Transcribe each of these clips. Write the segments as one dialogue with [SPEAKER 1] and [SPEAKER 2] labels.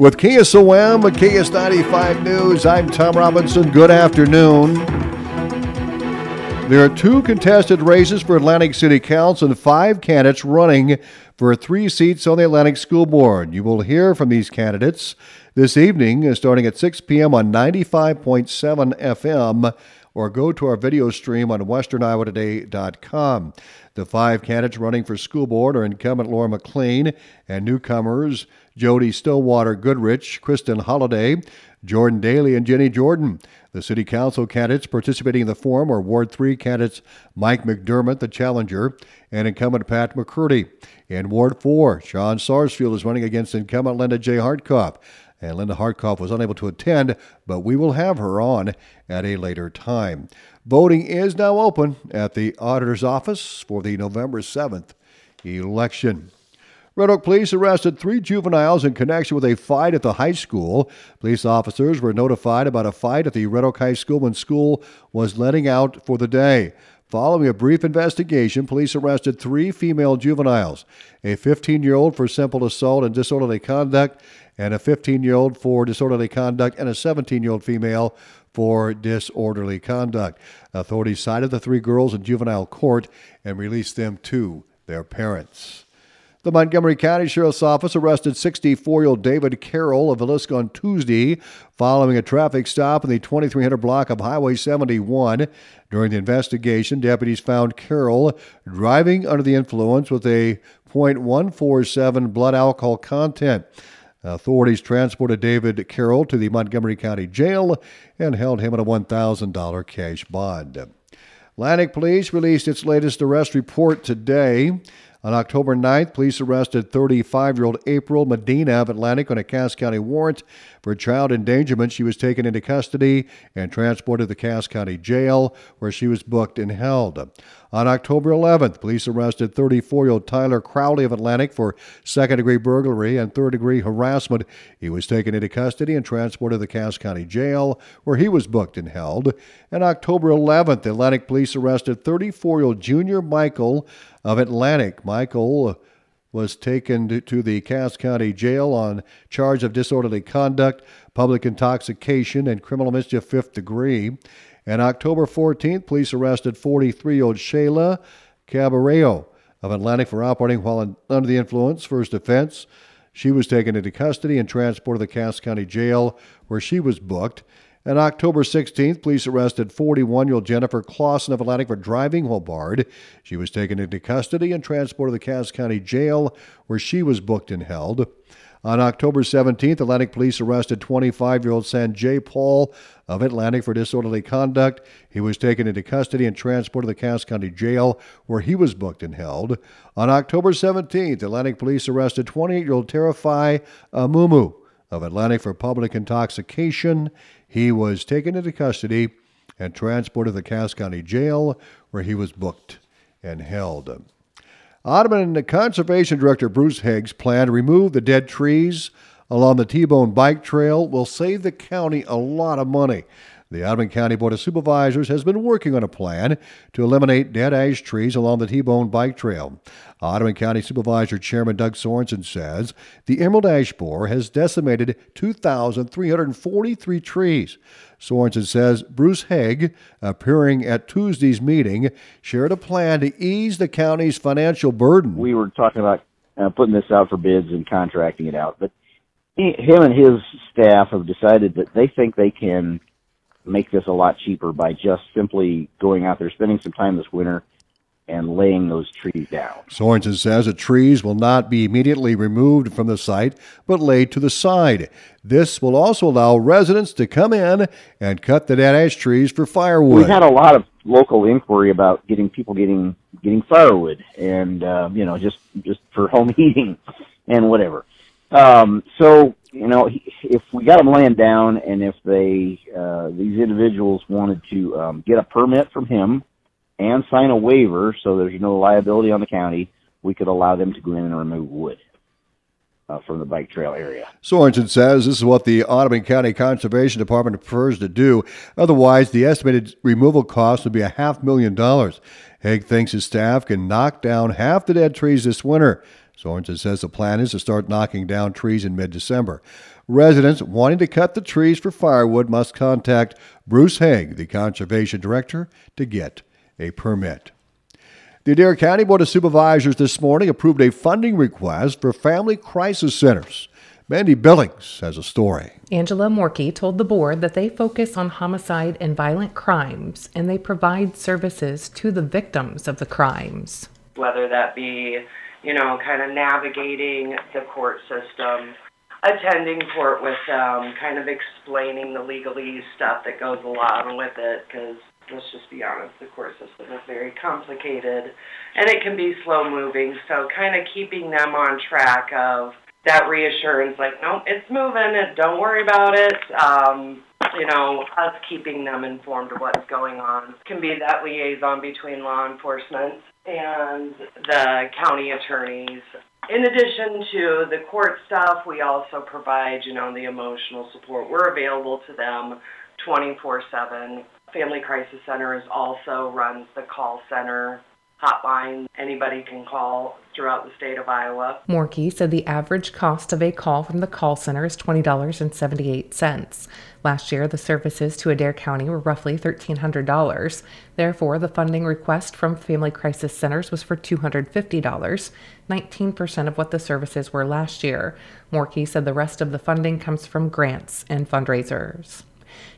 [SPEAKER 1] With KSOM, KS95 News, I'm Tom Robinson. Good afternoon. There are two contested races for Atlantic City Council and five candidates running for three seats on the Atlantic School Board. You will hear from these candidates this evening, uh, starting at 6 p.m. on 95.7 FM or go to our video stream on westerniowatoday.com. The five candidates running for school board are incumbent Laura McLean and newcomers Jody Stillwater Goodrich, Kristen Holliday, Jordan Daly, and Jenny Jordan. The City Council candidates participating in the forum are Ward 3 candidates Mike McDermott, the challenger, and incumbent Pat McCurdy. In Ward 4, Sean Sarsfield is running against incumbent Linda J. Hartkoff and Linda Hartkoff was unable to attend, but we will have her on at a later time. Voting is now open at the auditor's office for the November 7th election. Red Oak Police arrested three juveniles in connection with a fight at the high school. Police officers were notified about a fight at the Red Oak High School when school was letting out for the day. Following a brief investigation, police arrested three female juveniles a 15 year old for simple assault and disorderly conduct, and a 15 year old for disorderly conduct, and a 17 year old female for disorderly conduct. Authorities cited the three girls in juvenile court and released them to their parents. The Montgomery County Sheriff's Office arrested 64 year old David Carroll of Villisca on Tuesday following a traffic stop in the 2300 block of Highway 71. During the investigation, deputies found Carroll driving under the influence with a .147 blood alcohol content. Authorities transported David Carroll to the Montgomery County Jail and held him on a $1,000 cash bond. Atlantic Police released its latest arrest report today. On October 9th, police arrested 35 year old April Medina of Atlantic on a Cass County warrant for child endangerment. She was taken into custody and transported to the Cass County Jail, where she was booked and held. On October 11th, police arrested 34 year old Tyler Crowley of Atlantic for second degree burglary and third degree harassment. He was taken into custody and transported to the Cass County Jail, where he was booked and held. And October 11th, Atlantic police arrested 34 year old Junior Michael of Atlantic. Michael was taken to the Cass County Jail on charge of disorderly conduct, public intoxication, and criminal mischief fifth degree. And October 14th, police arrested 43 year old Shayla Cabareo of Atlantic for operating while under the influence. First offense. She was taken into custody and transported to the Cass County Jail, where she was booked. On October 16th, police arrested 41 year old Jennifer Clausen of Atlantic for driving while barred. She was taken into custody and transported to the Cass County Jail, where she was booked and held. On October 17th, Atlantic police arrested 25 year old Sanjay Paul of Atlantic for disorderly conduct. He was taken into custody and transported to the Cass County Jail, where he was booked and held. On October 17th, Atlantic police arrested 28 year old Terrify Amumu uh, of Atlantic for public intoxication. He was taken into custody and transported to the Cass County Jail, where he was booked and held. Audubon Conservation Director Bruce Higgs plan to remove the dead trees along the T-Bone Bike Trail will save the county a lot of money. The Audubon County Board of Supervisors has been working on a plan to eliminate dead ash trees along the T-Bone Bike Trail. Audubon County Supervisor Chairman Doug Sorensen says the emerald ash borer has decimated 2,343 trees. Sorensen says Bruce Haig, appearing at Tuesday's meeting, shared a plan to ease the county's financial burden.
[SPEAKER 2] We were talking about uh, putting this out for bids and contracting it out, but he, him and his staff have decided that they think they can make this a lot cheaper by just simply going out there, spending some time this winter, and laying those trees down.
[SPEAKER 1] Sorensen says the trees will not be immediately removed from the site, but laid to the side. This will also allow residents to come in and cut the dead ash trees for firewood.
[SPEAKER 2] We've had a lot of local inquiry about getting people getting getting firewood, and uh, you know, just just for home heating and whatever. Um, so you know, if we got them laying down, and if they uh, these individuals wanted to um, get a permit from him and sign a waiver so there's no liability on the county, we could allow them to go in and remove wood. Uh, from the bike trail area.
[SPEAKER 1] Sorensen says this is what the Audubon County Conservation Department prefers to do. Otherwise, the estimated removal cost would be a half million dollars. Haig thinks his staff can knock down half the dead trees this winter. Sorensen says the plan is to start knocking down trees in mid December. Residents wanting to cut the trees for firewood must contact Bruce Haig, the conservation director, to get a permit. The Adair County Board of Supervisors this morning approved a funding request for family crisis centers. Mandy Billings has a story.
[SPEAKER 3] Angela Morkey told the board that they focus on homicide and violent crimes and they provide services to the victims of the crimes.
[SPEAKER 4] Whether that be, you know, kind of navigating the court system, attending court with them, kind of explaining the legalese stuff that goes along with it, because let's just be honest, the court system is very complicated and it can be slow moving. So, kind of keeping them on track of that reassurance, like, no, it's moving, don't worry about it. Um, you know, us keeping them informed of what's going on can be that liaison between law enforcement and the county attorneys. In addition to the court stuff, we also provide, you know, the emotional support. We're available to them 24 7. Family Crisis Centers also runs the call center hotline anybody can call throughout the state of Iowa.
[SPEAKER 3] Morkey said the average cost of a call from the call center is $20.78. Last year, the services to Adair County were roughly $1,300. Therefore, the funding request from Family Crisis Centers was for $250, 19% of what the services were last year. Morkey said the rest of the funding comes from grants and fundraisers.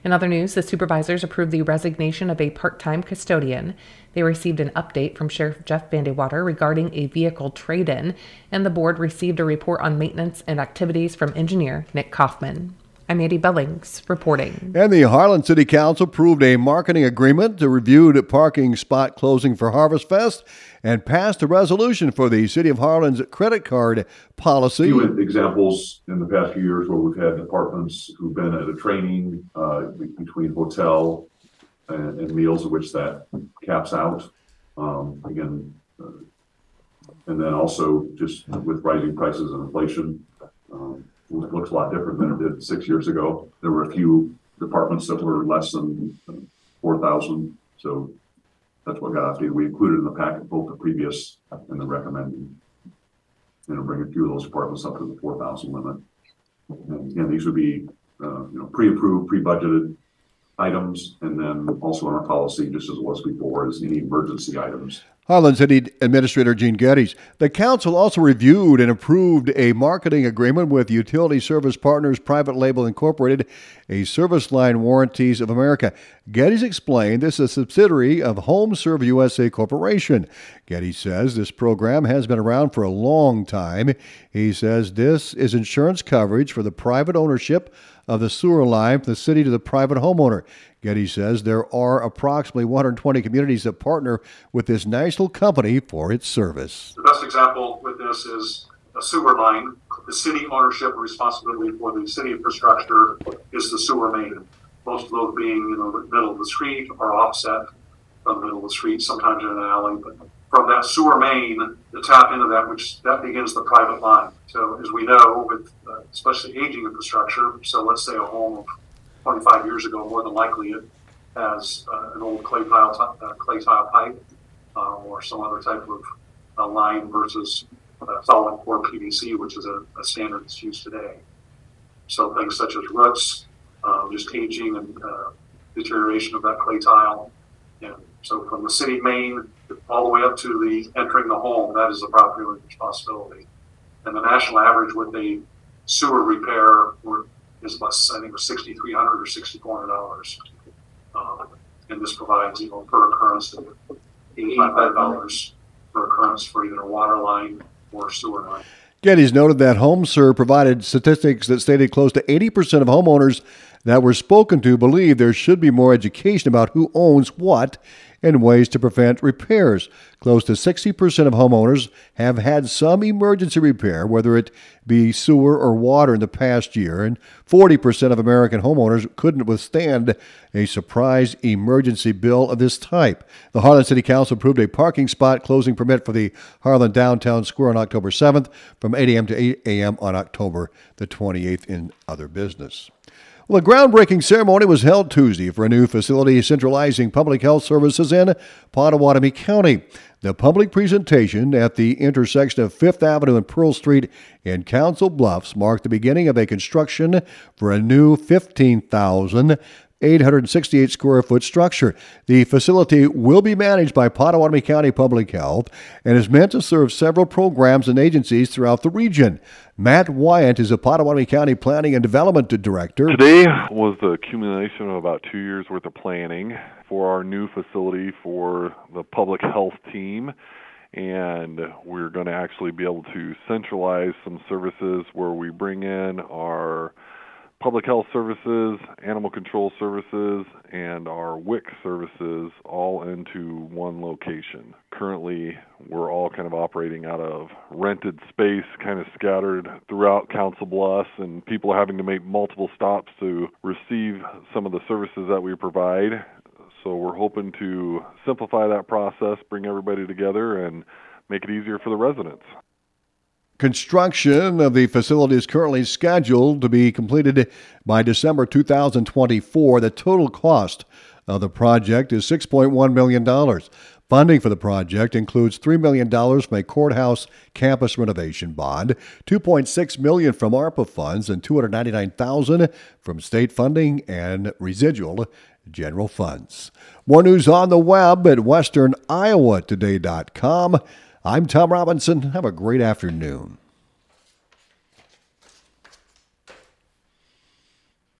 [SPEAKER 3] In other news, the supervisors approved the resignation of a part time custodian. They received an update from Sheriff Jeff Vandewater regarding a vehicle trade in, and the board received a report on maintenance and activities from engineer Nick Kaufman. I'm Mandy Billings reporting.
[SPEAKER 1] And the Harlan City Council approved a marketing agreement to review the parking spot closing for Harvest Fest and passed a resolution for the City of Harlan's credit card policy.
[SPEAKER 5] A few examples in the past few years where we've had departments who've been at a training uh, between hotel and, and meals, of which that caps out. Um, again, uh, and then also just with rising prices and inflation, it looks a lot different than it did six years ago. There were a few departments that were less than four thousand, so that's what got updated. We included in the packet both the previous and the recommended. Know, bring a few of those departments up to the four thousand limit. And again, these would be, uh, you know, pre-approved, pre-budgeted items, and then also in our policy, just as it was before, is any emergency items.
[SPEAKER 1] Harlan City Administrator Gene Geddes. The council also reviewed and approved a marketing agreement with Utility Service Partners Private Label Incorporated, a service line warranties of America. Geddes explained this is a subsidiary of HomeServe USA Corporation. Geddes says this program has been around for a long time. He says this is insurance coverage for the private ownership of the sewer line from the city to the private homeowner. Geddes says there are approximately 120 communities that partner with this national company for its service.
[SPEAKER 6] The best example with this is a sewer line. The city ownership responsibility for the city infrastructure is the sewer main. Most of those being in the middle of the street or offset from the middle of the street, sometimes in an alley. But from that sewer main, the tap into that, which that begins the private line. So as we know, with uh, especially aging infrastructure, so let's say a home of 25 years ago, more than likely it has uh, an old clay tile, uh, clay tile pipe uh, or some other type of uh, line versus solid core PVC, which is a, a, standard that's used today. So things such as roots, uh, just aging and uh, deterioration of that clay tile. And so from the city main all the way up to the entering the home, that is the property responsibility. And the national average with a sewer repair is less, I think was sixty-three hundred or sixty-four hundred dollars. Um, and this provides, you know, per occurrence, eighty-five dollars per occurrence for either a water line or sewer line.
[SPEAKER 1] Geddes noted that HomeServe provided statistics that stated close to 80% of homeowners that were spoken to believe there should be more education about who owns what and ways to prevent repairs. Close to 60% of homeowners have had some emergency repair, whether it be sewer or water, in the past year, and 40% of American homeowners couldn't withstand a surprise emergency bill of this type. The Harlan City Council approved a parking spot closing permit for the Harlan Downtown Square on October 7th from 8 a.m. to 8 a.m. on October the 28th in other business. Well, a groundbreaking ceremony was held Tuesday for a new facility centralizing public health services in Pottawattamie County. The public presentation at the intersection of Fifth Avenue and Pearl Street in Council Bluffs marked the beginning of a construction for a new 15,000 868 square foot structure. The facility will be managed by Pottawattamie County Public Health and is meant to serve several programs and agencies throughout the region. Matt Wyant is a Pottawattamie County Planning and Development Director.
[SPEAKER 7] Today was the accumulation of about two years worth of planning for our new facility for the public health team and we're going to actually be able to centralize some services where we bring in our public health services, animal control services, and our WIC services all into one location. Currently, we're all kind of operating out of rented space, kind of scattered throughout Council Bluffs, and people are having to make multiple stops to receive some of the services that we provide. So, we're hoping to simplify that process, bring everybody together, and make it easier for the residents.
[SPEAKER 1] Construction of the facility is currently scheduled to be completed by December 2024. The total cost of the project is $6.1 million. Funding for the project includes $3 million from a courthouse campus renovation bond, 2.6 million from ARPA funds, and 299,000 from state funding and residual general funds. More news on the web at westerniowatoday.com. I'm Tom Robinson. Have a great afternoon.